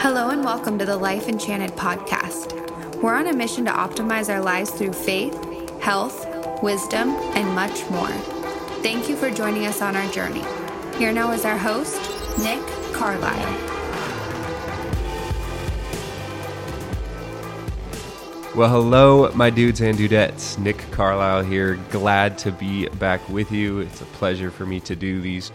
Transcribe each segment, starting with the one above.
Hello and welcome to the Life Enchanted podcast. We're on a mission to optimize our lives through faith, health, wisdom, and much more. Thank you for joining us on our journey. Here now is our host, Nick Carlisle. Well, hello, my dudes and dudettes. Nick Carlisle here. Glad to be back with you. It's a pleasure for me to do these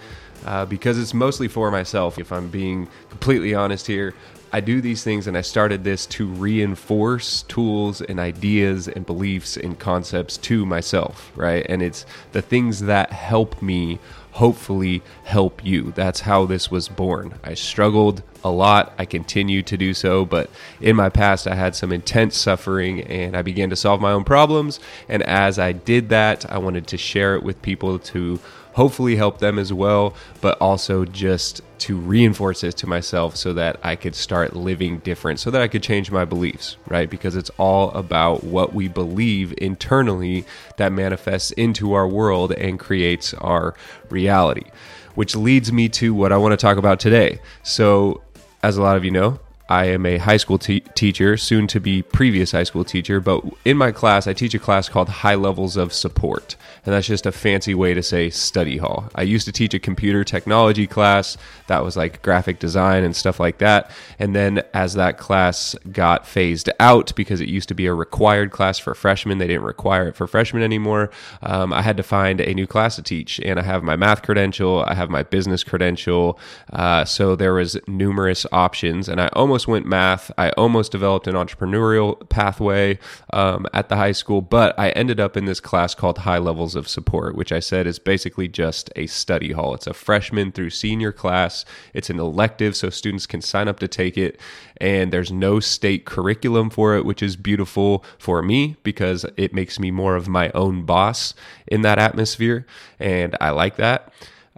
uh, because it's mostly for myself. If I'm being completely honest here, I do these things and I started this to reinforce tools and ideas and beliefs and concepts to myself, right? And it's the things that help me hopefully help you. That's how this was born. I struggled a lot. I continue to do so, but in my past, I had some intense suffering and I began to solve my own problems. And as I did that, I wanted to share it with people to hopefully help them as well, but also just to reinforce it to myself so that I could start living different, so that I could change my beliefs, right? Because it's all about what we believe internally that manifests into our world and creates our reality. Which leads me to what I want to talk about today. So, as a lot of you know, I am a high school te- teacher, soon to be previous high school teacher, but in my class, I teach a class called High Levels of Support. And that's just a fancy way to say study hall. I used to teach a computer technology class that was like graphic design and stuff like that. And then as that class got phased out because it used to be a required class for freshmen, they didn't require it for freshmen anymore. Um, I had to find a new class to teach. And I have my math credential, I have my business credential. Uh, so there was numerous options. And I almost almost went math. I almost developed an entrepreneurial pathway um, at the high school, but I ended up in this class called High Levels of Support, which I said is basically just a study hall. It's a freshman through senior class. It's an elective, so students can sign up to take it. And there's no state curriculum for it, which is beautiful for me because it makes me more of my own boss in that atmosphere. And I like that.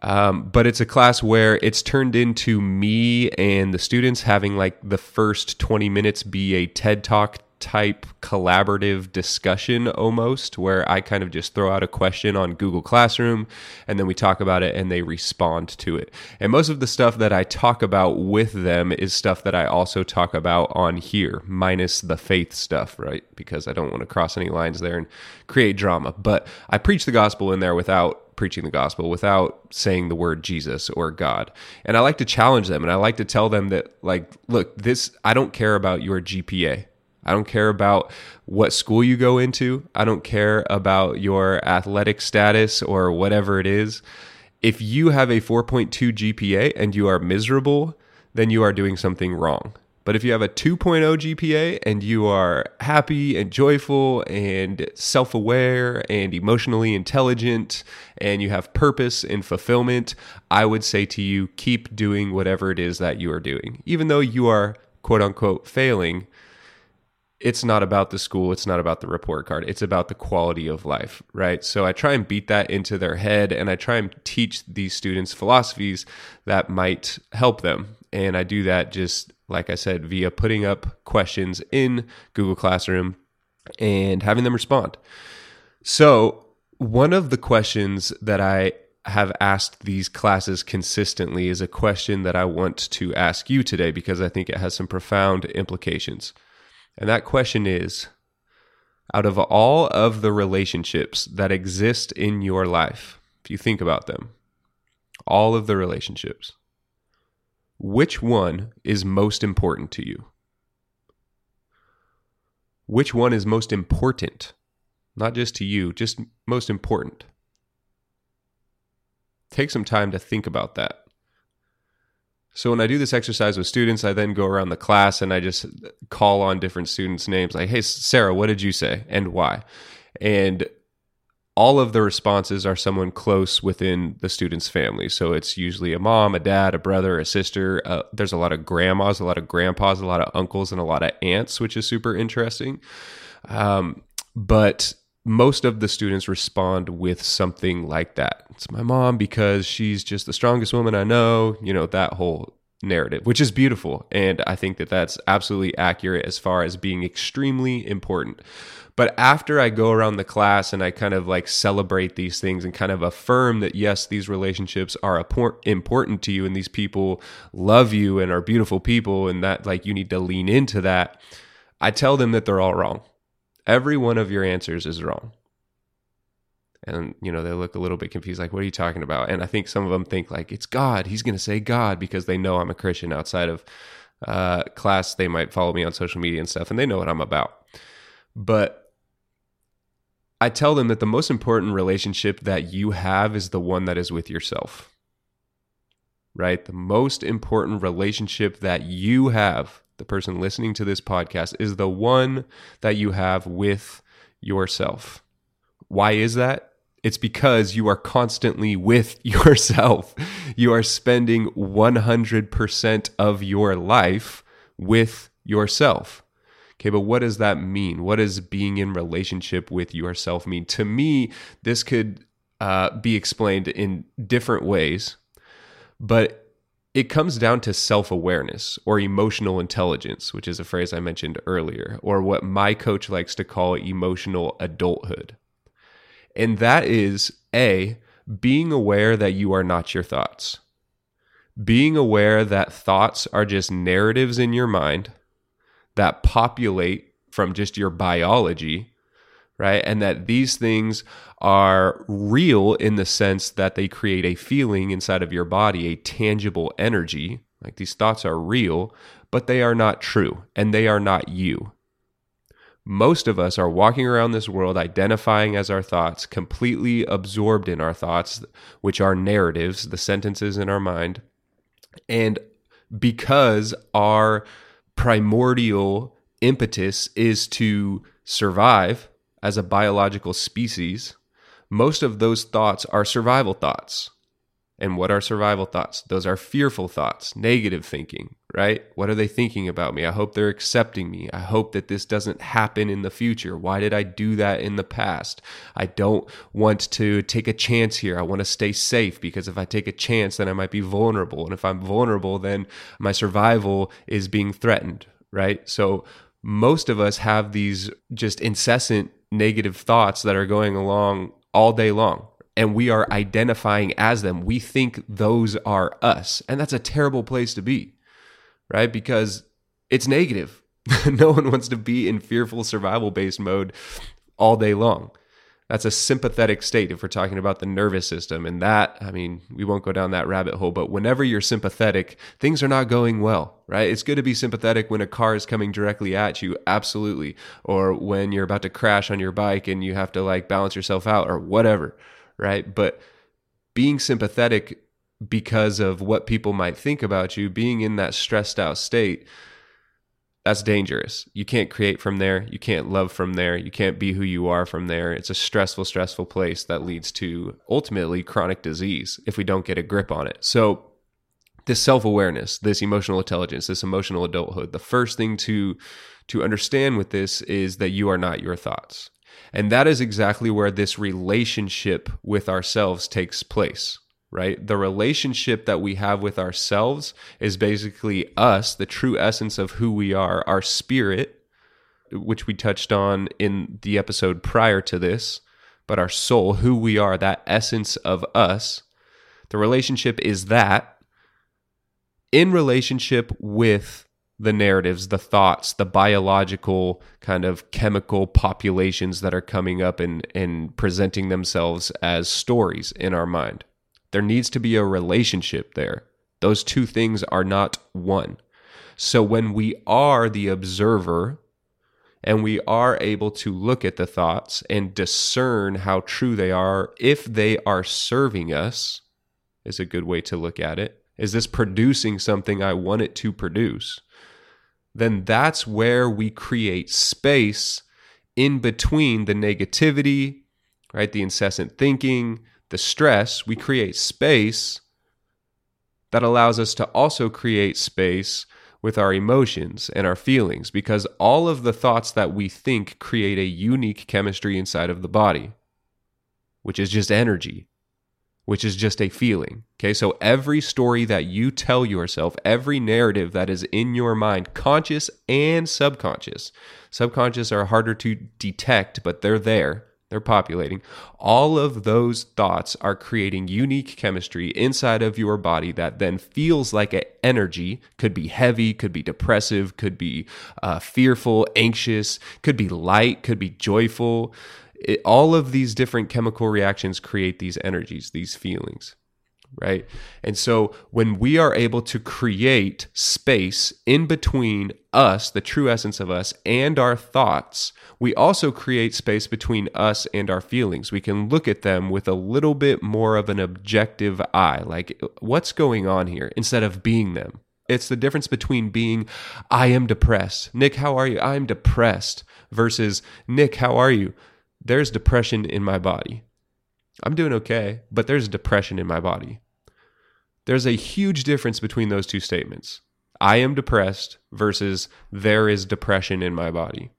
Um, but it's a class where it's turned into me and the students having like the first 20 minutes be a TED Talk type collaborative discussion almost where I kind of just throw out a question on Google Classroom and then we talk about it and they respond to it. And most of the stuff that I talk about with them is stuff that I also talk about on here, minus the faith stuff, right? Because I don't want to cross any lines there and create drama. But I preach the gospel in there without preaching the gospel without saying the word Jesus or God. And I like to challenge them and I like to tell them that, like, look, this, I don't care about your GPA. I don't care about what school you go into. I don't care about your athletic status or whatever it is. If you have a 4.2 GPA and you are miserable, then you are doing something wrong. But if you have a 2.0 GPA and you are happy and joyful and self aware and emotionally intelligent and you have purpose and fulfillment, I would say to you, keep doing whatever it is that you are doing. Even though you are quote unquote failing, it's not about the school, it's not about the report card, it's about the quality of life, right? So I try and beat that into their head and I try and teach these students philosophies that might help them. And I do that just like I said, via putting up questions in Google Classroom and having them respond. So, one of the questions that I have asked these classes consistently is a question that I want to ask you today because I think it has some profound implications. And that question is out of all of the relationships that exist in your life, if you think about them, all of the relationships, which one is most important to you? Which one is most important? Not just to you, just most important. Take some time to think about that. So when I do this exercise with students, I then go around the class and I just call on different students' names like, "Hey Sarah, what did you say and why?" And all of the responses are someone close within the student's family. So it's usually a mom, a dad, a brother, a sister. Uh, there's a lot of grandmas, a lot of grandpas, a lot of uncles, and a lot of aunts, which is super interesting. Um, but most of the students respond with something like that. It's my mom because she's just the strongest woman I know, you know, that whole narrative, which is beautiful. And I think that that's absolutely accurate as far as being extremely important. But after I go around the class and I kind of like celebrate these things and kind of affirm that, yes, these relationships are important to you and these people love you and are beautiful people and that like you need to lean into that, I tell them that they're all wrong. Every one of your answers is wrong. And you know they look a little bit confused like what are you talking about? And i think some of them think like it's god. He's going to say god because they know i'm a christian outside of uh, class. They might follow me on social media and stuff and they know what i'm about. But i tell them that the most important relationship that you have is the one that is with yourself right the most important relationship that you have the person listening to this podcast is the one that you have with yourself why is that? It's because you are constantly with yourself. You are spending 100% of your life with yourself. Okay, but what does that mean? What does being in relationship with yourself mean? To me, this could uh, be explained in different ways, but it comes down to self awareness or emotional intelligence, which is a phrase I mentioned earlier, or what my coach likes to call emotional adulthood. And that is A, being aware that you are not your thoughts. Being aware that thoughts are just narratives in your mind that populate from just your biology, right? And that these things are real in the sense that they create a feeling inside of your body, a tangible energy. Like these thoughts are real, but they are not true and they are not you most of us are walking around this world identifying as our thoughts, completely absorbed in our thoughts, which are narratives, the sentences in our mind. And because our primordial impetus is to survive as a biological species, most of those thoughts are survival thoughts. And what are survival thoughts? Those are fearful thoughts, negative thinking, right? What are they thinking about me? I hope they're accepting me. I hope that this doesn't happen in the future. Why did I do that in the past? I don't want to take a chance here. I want to stay safe because if I take a chance, then I might be vulnerable. And if I'm vulnerable, then my survival is being threatened, right? So most of us have these just incessant negative thoughts that are going along all day long and we are identifying as them. We think those are us. And that's a terrible place to be, right? Because it's negative. no one wants to be in fearful survival based mode all day long. That's a sympathetic state if we're talking about the nervous system. And that, I mean, we won't go down that rabbit hole, but whenever you're sympathetic, things are not going well, right? It's good to be sympathetic when a car is coming directly at you, absolutely. Or when you're about to crash on your bike and you have to like balance yourself out or whatever, right? But being sympathetic because of what people might think about you, being in that stressed out state, that's dangerous. You can't create from there. You can't love from there. You can't be who you are from there. It's a stressful, stressful place that leads to ultimately chronic disease if we don't get a grip on it. So, this self-awareness, this emotional intelligence, this emotional adulthood, the first thing to to understand with this is that you are not your thoughts. And that is exactly where this relationship with ourselves takes place, right? The relationship that we have with ourselves is basically us, the true essence of who we are, our spirit, which we touched on in the episode prior to this, but our soul, who we are, that essence of us. The relationship is that in relationship with the narratives, the thoughts, the biological kind of chemical populations that are coming up and, and presenting themselves as stories in our mind. There needs to be a relationship there. Those two things are not one. So when we are the observer and we are able to look at the thoughts and discern how true they are, if they are serving us, is a good way to look at it. Is this producing something I want it to produce? Then that's where we create space in between the negativity, right? The incessant thinking, the stress. We create space that allows us to also create space with our emotions and our feelings because all of the thoughts that we think create a unique chemistry inside of the body, which is just energy. Which is just a feeling. Okay, so every story that you tell yourself, every narrative that is in your mind, conscious and subconscious, subconscious are harder to detect, but they're there, they're populating. All of those thoughts are creating unique chemistry inside of your body that then feels like an energy, could be heavy, could be depressive, could be uh, fearful, anxious, could be light, could be joyful it, all of these different chemical reactions create these energies, these feelings, right? And so when we are able to create space in between us, the true essence of us, and our thoughts, we also create space between us and our feelings. We can look at them with a little bit more of an objective eye, like what's going on here, instead of being them. It's the difference between being, I am depressed. Nick, how are you? I'm depressed versus, Nick, how are you? There's depression in my body. I'm doing okay, but there's depression in my body. There's a huge difference between those two statements. I am depressed versus there is depression in my body.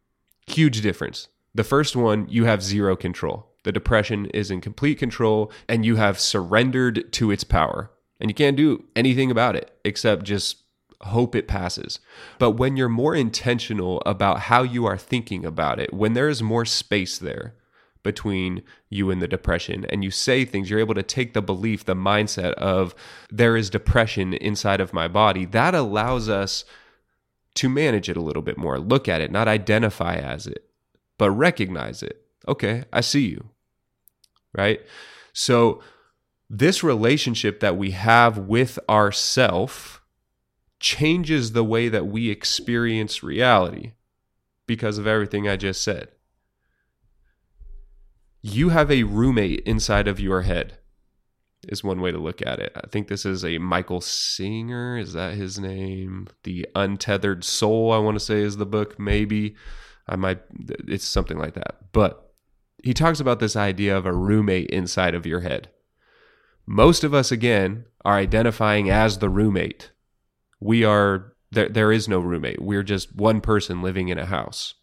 Huge difference. The first one, you have zero control. The depression is in complete control and you have surrendered to its power. And you can't do anything about it except just hope it passes. But when you're more intentional about how you are thinking about it, when there is more space there between you and the depression, and you say things, you're able to take the belief, the mindset of there is depression inside of my body, that allows us to manage it a little bit more, look at it, not identify as it, but recognize it. Okay, I see you. Right? So, this relationship that we have with ourself changes the way that we experience reality because of everything I just said. You have a roommate inside of your head, is one way to look at it. I think this is a Michael Singer. Is that his name? The Untethered Soul, I want to say, is the book. Maybe. I might, it's something like that. But he talks about this idea of a roommate inside of your head. Most of us, again, are identifying as the roommate we are there there is no roommate. We're just one person living in a house,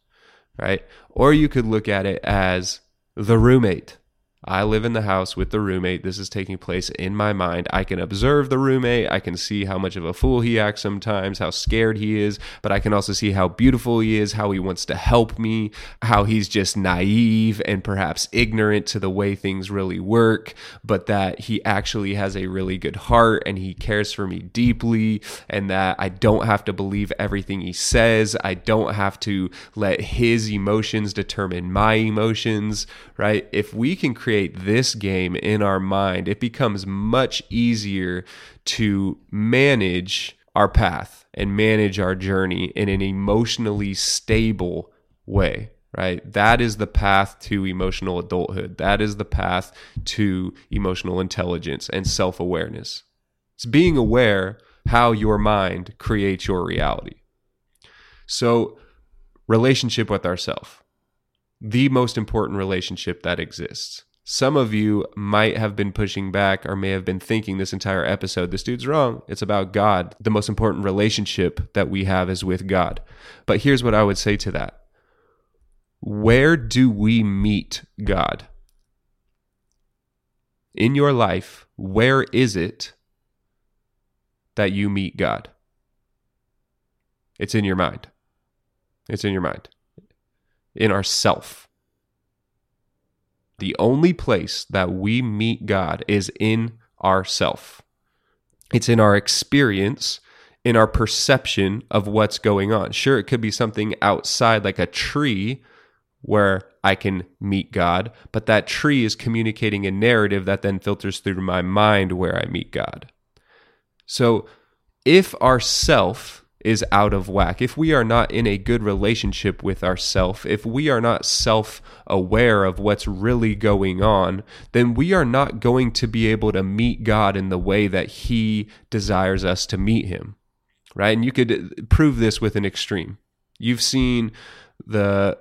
right? Or you could look at it as the roommate. I live in the house with the roommate. This is taking place in my mind. I can observe the roommate. I can see how much of a fool he acts sometimes, how scared he is, but I can also see how beautiful he is, how he wants to help me, how he's just naive and perhaps ignorant to the way things really work, but that he actually has a really good heart and he cares for me deeply, and that I don't have to believe everything he says. I don't have to let his emotions determine my emotions, right? If we can create this game in our mind, it becomes much easier to manage our path and manage our journey in an emotionally stable way right? That is the path to emotional adulthood. That is the path to emotional intelligence and self awareness. It's being aware how your mind creates your reality. So, relationship with ourself, the most important relationship that exists. Some of you might have been pushing back or may have been thinking this entire episode, this dude's wrong. It's about God. The most important relationship that we have is with God. But here's what I would say to that Where do we meet God? In your life, where is it that you meet God? It's in your mind. It's in your mind, in our self the only place that we meet God is in ourself. It's in our experience, in our perception of what's going on. Sure, it could be something outside, like a tree, where I can meet God, but that tree is communicating a narrative that then filters through my mind where I meet God. So if our self is out of whack, if we are not in a good relationship with ourself, if we are not self aware of what's really going on, then we are not going to be able to meet God in the way that He desires us to meet Him. Right? And you could prove this with an extreme. You've seen the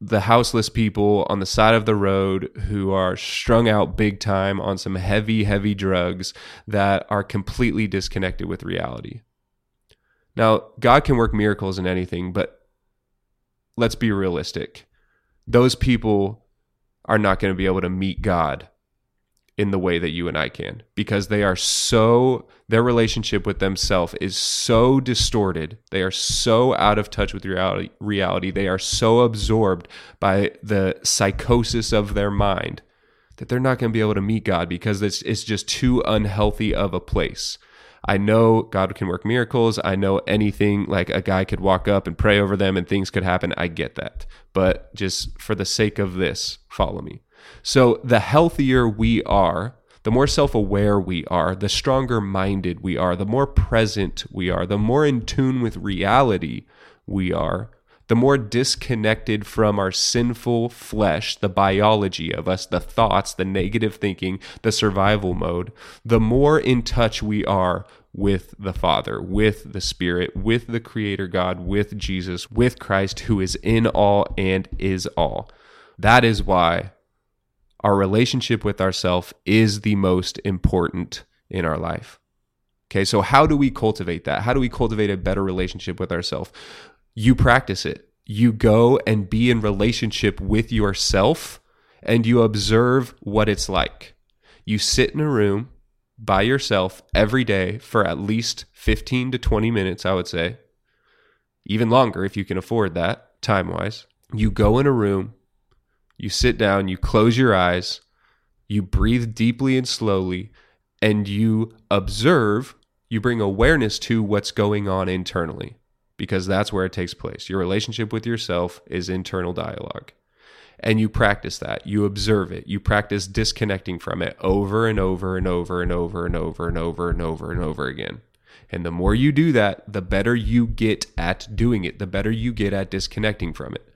the houseless people on the side of the road who are strung out big time on some heavy, heavy drugs that are completely disconnected with reality. Now, God can work miracles in anything, but let's be realistic. Those people are not going to be able to meet God in the way that you and I can because they are so their relationship with themselves is so distorted. They are so out of touch with reality, reality. They are so absorbed by the psychosis of their mind that they're not going to be able to meet God because it's it's just too unhealthy of a place. I know God can work miracles. I know anything like a guy could walk up and pray over them and things could happen. I get that. But just for the sake of this, follow me. So the healthier we are, the more self aware we are, the stronger minded we are, the more present we are, the more in tune with reality we are, the more disconnected from our sinful flesh, the biology of us, the thoughts, the negative thinking, the survival mode, the more in touch we are with the Father, with the Spirit, with the Creator God, with Jesus, with Christ, who is in all and is all. That is why our relationship with ourself is the most important in our life. Okay, so how do we cultivate that? How do we cultivate a better relationship with ourselves? You practice it. You go and be in relationship with yourself and you observe what it's like. You sit in a room by yourself every day for at least 15 to 20 minutes, I would say, even longer if you can afford that time wise. You go in a room, you sit down, you close your eyes, you breathe deeply and slowly, and you observe, you bring awareness to what's going on internally because that's where it takes place. Your relationship with yourself is internal dialogue. And you practice that. You observe it. You practice disconnecting from it over and over and over and over and over and over and over and over again. And the more you do that, the better you get at doing it, the better you get at disconnecting from it.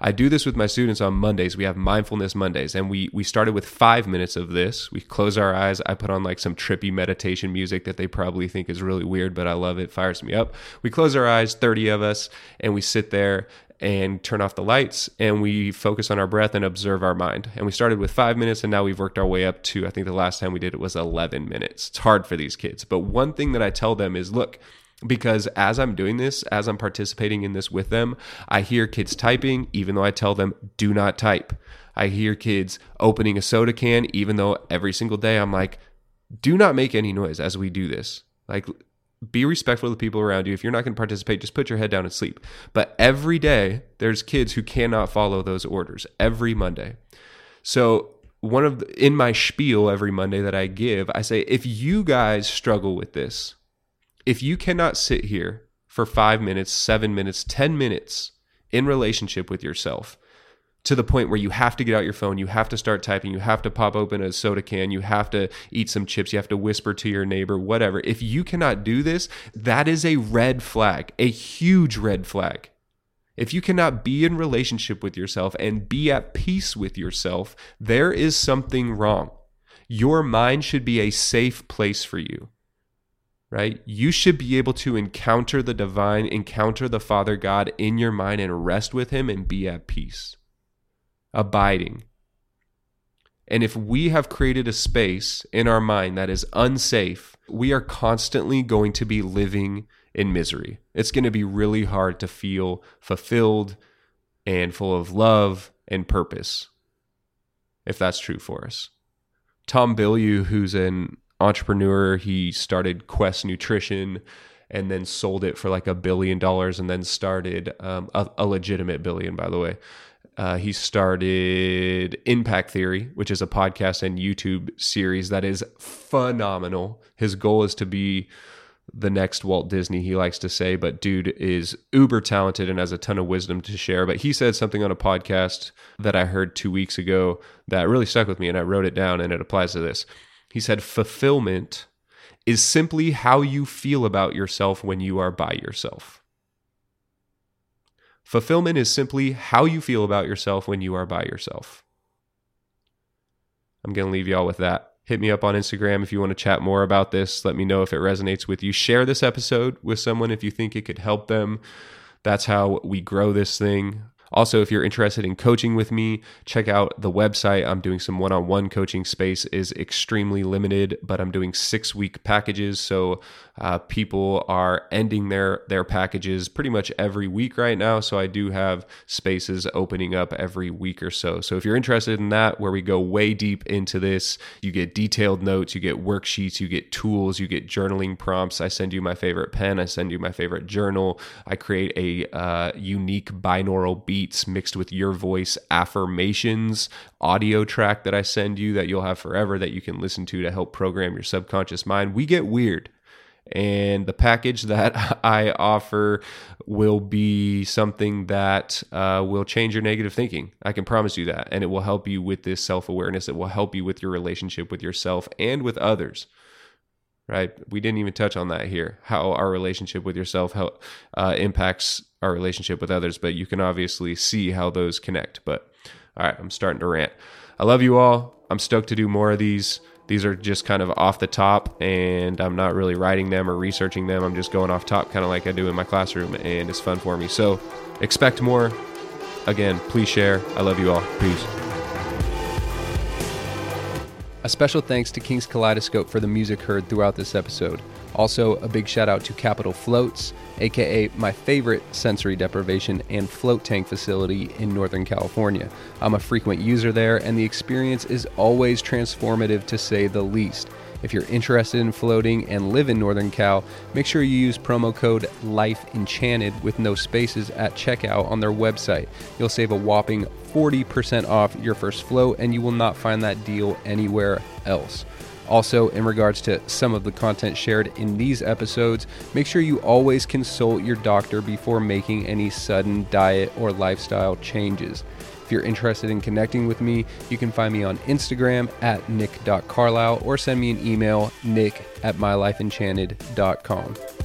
I do this with my students on Mondays. We have mindfulness Mondays, and we we started with five minutes of this. We close our eyes. I put on like some trippy meditation music that they probably think is really weird, but I love it. Fires me up. We close our eyes, thirty of us, and we sit there and turn off the lights and we focus on our breath and observe our mind. And we started with five minutes and now we've worked our way up to, I think the last time we did it was 11 minutes. It's hard for these kids. But one thing that I tell them is look, because as I'm doing this, as I'm participating in this with them, I hear kids typing, even though I tell them, do not type. I hear kids opening a soda can, even though every single day I'm like, do not make any noise as we do this. Like, be respectful of the people around you. If you're not going to participate, just put your head down and sleep. But every day, there's kids who cannot follow those orders every Monday. So, one of the, in my spiel every Monday that I give, I say, if you guys struggle with this, if you cannot sit here for five minutes, seven minutes, 10 minutes in relationship with yourself to the point where you have to get out your phone, you have to start typing, you have to pop open a soda can, you have to eat some chips, you have to whisper to your neighbor, whatever. If you cannot do this, that is a red flag, a huge red flag. If you cannot be in relationship with yourself and be at peace with yourself, there is something wrong. Your mind should be a safe place for you right? You should be able to encounter the divine, encounter the Father God in your mind and rest with Him and be at peace, abiding. And if we have created a space in our mind that is unsafe, we are constantly going to be living in misery. It's going to be really hard to feel fulfilled and full of love and purpose, if that's true for us. Tom Bilyeu, who's an entrepreneur. He started Quest Nutrition and then sold it for like a billion dollars and then started um, a, a, legitimate billion, by the way. Uh, he started Impact Theory, which is a podcast and YouTube series that is phenomenal. His goal is to be the next Walt Disney, he likes to say, but dude is uber talented and has a ton of wisdom to share. But he said something on a podcast that I heard two weeks ago that really stuck with me, and I wrote it down, and it applies to this. He said, fulfillment is simply how you feel about yourself when you are by yourself. Fulfillment is simply how you feel about yourself when you are by yourself. I'm going to leave y'all with that. Hit me up on Instagram if you want to chat more about this. Let me know if it resonates with you. Share this episode with someone if you think it could help them. That's how we grow this thing. Also, if you're interested in coaching with me, check out the website. I'm doing some one on one coaching. Space is extremely limited, but I'm doing six week packages. So uh, people are ending their, their packages pretty much every week right now. So I do have spaces opening up every week or so. So if you're interested in that, where we go way deep into this, you get detailed notes, you get worksheets, you get tools, you get journaling prompts. I send you my favorite pen, I send you my favorite journal. I create a uh, unique binaural beat beats mixed with your voice affirmations audio track that I send you that you'll have forever that you can listen to to help program your subconscious mind. We get weird. And the package that I offer will be something that uh, will change your negative thinking. I can promise you that. And it will help you with this self awareness. It will help you with your relationship with yourself and with others right? We didn't even touch on that here. How our relationship with yourself how, uh, impacts our relationship with others, but you can obviously see how those connect. But all right, I'm starting to rant. I love you all. I'm stoked to do more of these. These are just kind of off the top, and I'm not really writing them or researching them. I'm just going off top, kind of like I do in my classroom, and it's fun for me. So expect more. Again, please share. I love you all. Peace. A special thanks to King's Kaleidoscope for the music heard throughout this episode. Also, a big shout out to Capitol Floats, aka my favorite sensory deprivation and float tank facility in Northern California. I'm a frequent user there, and the experience is always transformative to say the least. If you're interested in floating and live in Northern Cal, make sure you use promo code LIFEEnchanted with no spaces at checkout on their website. You'll save a whopping 40% off your first float, and you will not find that deal anywhere else. Also, in regards to some of the content shared in these episodes, make sure you always consult your doctor before making any sudden diet or lifestyle changes. If you're interested in connecting with me, you can find me on Instagram at nick.carlisle or send me an email, nick at mylifeenchanted.com.